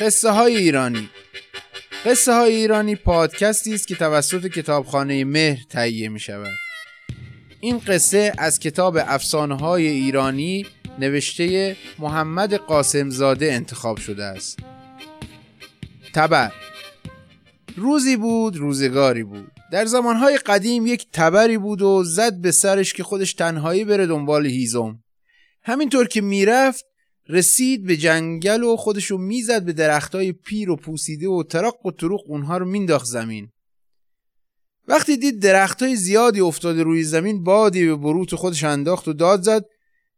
قصه های ایرانی. قصه های ایرانی پادکستی است که توسط کتابخانه مهر تهیه می شود این قصه از کتاب افسانه های ایرانی نوشته محمد قاسمزاده انتخاب شده است. تبر روزی بود روزگاری بود. در زمانهای قدیم یک تبری بود و زد به سرش که خودش تنهایی بره دنبال هیزم. همینطور که می‌رفت رسید به جنگل و خودشو می‌زد به درختای پیر و پوسیده و ترق و تروق اونها رو مینداخت زمین. وقتی دید درختای زیادی افتاده روی زمین بادی به بروت خودش انداخت و داد زد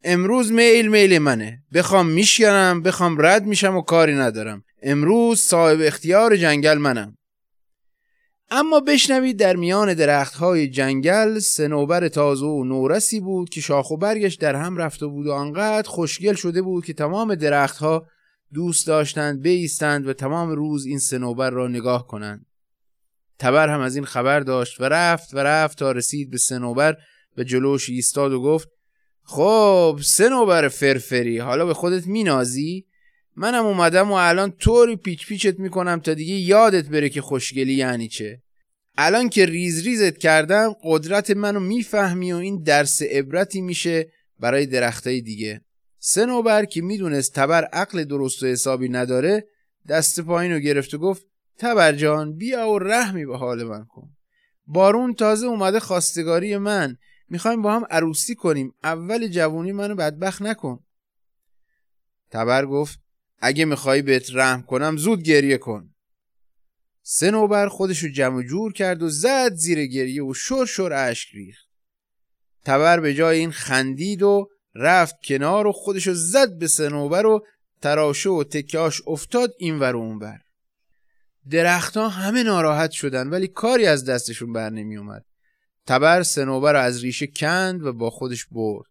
امروز میل میل منه. بخوام میشکنم بخوام رد میشم و کاری ندارم. امروز صاحب اختیار جنگل منم. اما بشنوید در میان درختهای جنگل سنوبر تازه و نورسی بود که شاخ و برگش در هم رفته بود و آنقدر خوشگل شده بود که تمام درختها دوست داشتند بیستند و تمام روز این سنوبر را نگاه کنند. تبر هم از این خبر داشت و رفت و رفت تا رسید به سنوبر و جلوش ایستاد و گفت خب سنوبر فرفری حالا به خودت مینازی؟ منم اومدم و الان طوری پیچ پیچت می‌کنم تا دیگه یادت بره که خوشگلی یعنی چه. الان که ریز ریزت کردم قدرت منو می‌فهمی و این درس عبرتی میشه برای درختای دیگه. سنوبر که می‌دونست تبر عقل درست و حسابی نداره دست پایین رو گرفت و گفت تبر جان بیا و رحمی به حال من کن. بارون تازه اومده خواستگاری من. می‌خوایم با هم عروسی کنیم. اول جوونی منو بدبخت نکن. تبر گفت اگه می‌خوای بهت رحم کنم زود گریه کن. سنوبر خودشو جمع جور کرد و زد زیر گریه و شر شر اشک ریخت. تبر به جای این خندید و رفت کنار و خودشو زد به سنوبر و تراشه و تکاش افتاد این ور و اون بر درختها همه ناراحت شدن ولی کاری از دستشون بر نمی اومد تبر سنوبر رو از ریشه کند و با خودش برد.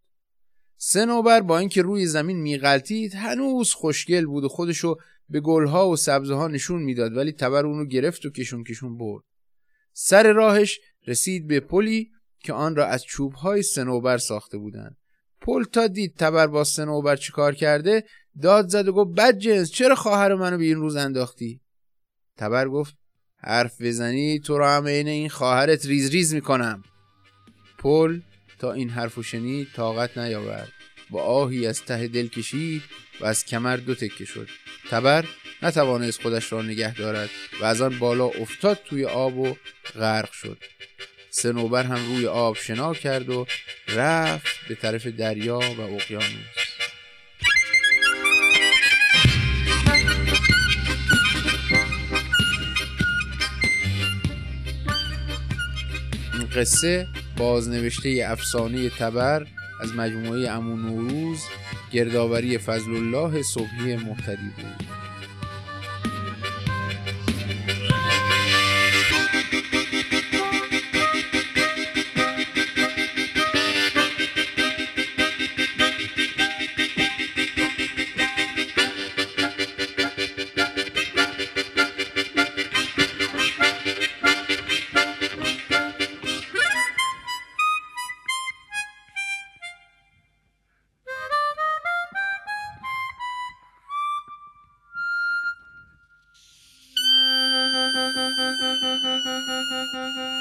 سنوبر با اینکه روی زمین میغلطید هنوز خوشگل بود و خودشو به گلها و سبزه ها نشون می‌داد ولی تبر اونو گرفت و کشون کشون برد. سر راهش رسید به پلی که آن را از چوبهای صنوبر ساخته بودند. پل تا دید تبر با صنوبر چیکار کرده داد زد و گفت بد جنس چرا خواهر منو به این روز انداختی؟ تبر گفت حرف بزنی تو را هم عین خواهرت ریز ریز می‌کنم. پل این حرفو شنید طاقت نیاورد. با آهی از ته دل کشید و از کمر دو تکه شد. تبر نتوانست خودش را نگه دارد و از آن بالا افتاد توی آب و غرق شد. سنوبر هم روی آب شنا کرد و رفت به طرف دریا و اقیانوس. قصه بازنوشته افسانه تبر از مجموعه امون نوروز گردآوری فضل الله صبحی محتدی بود. Mm-hmm.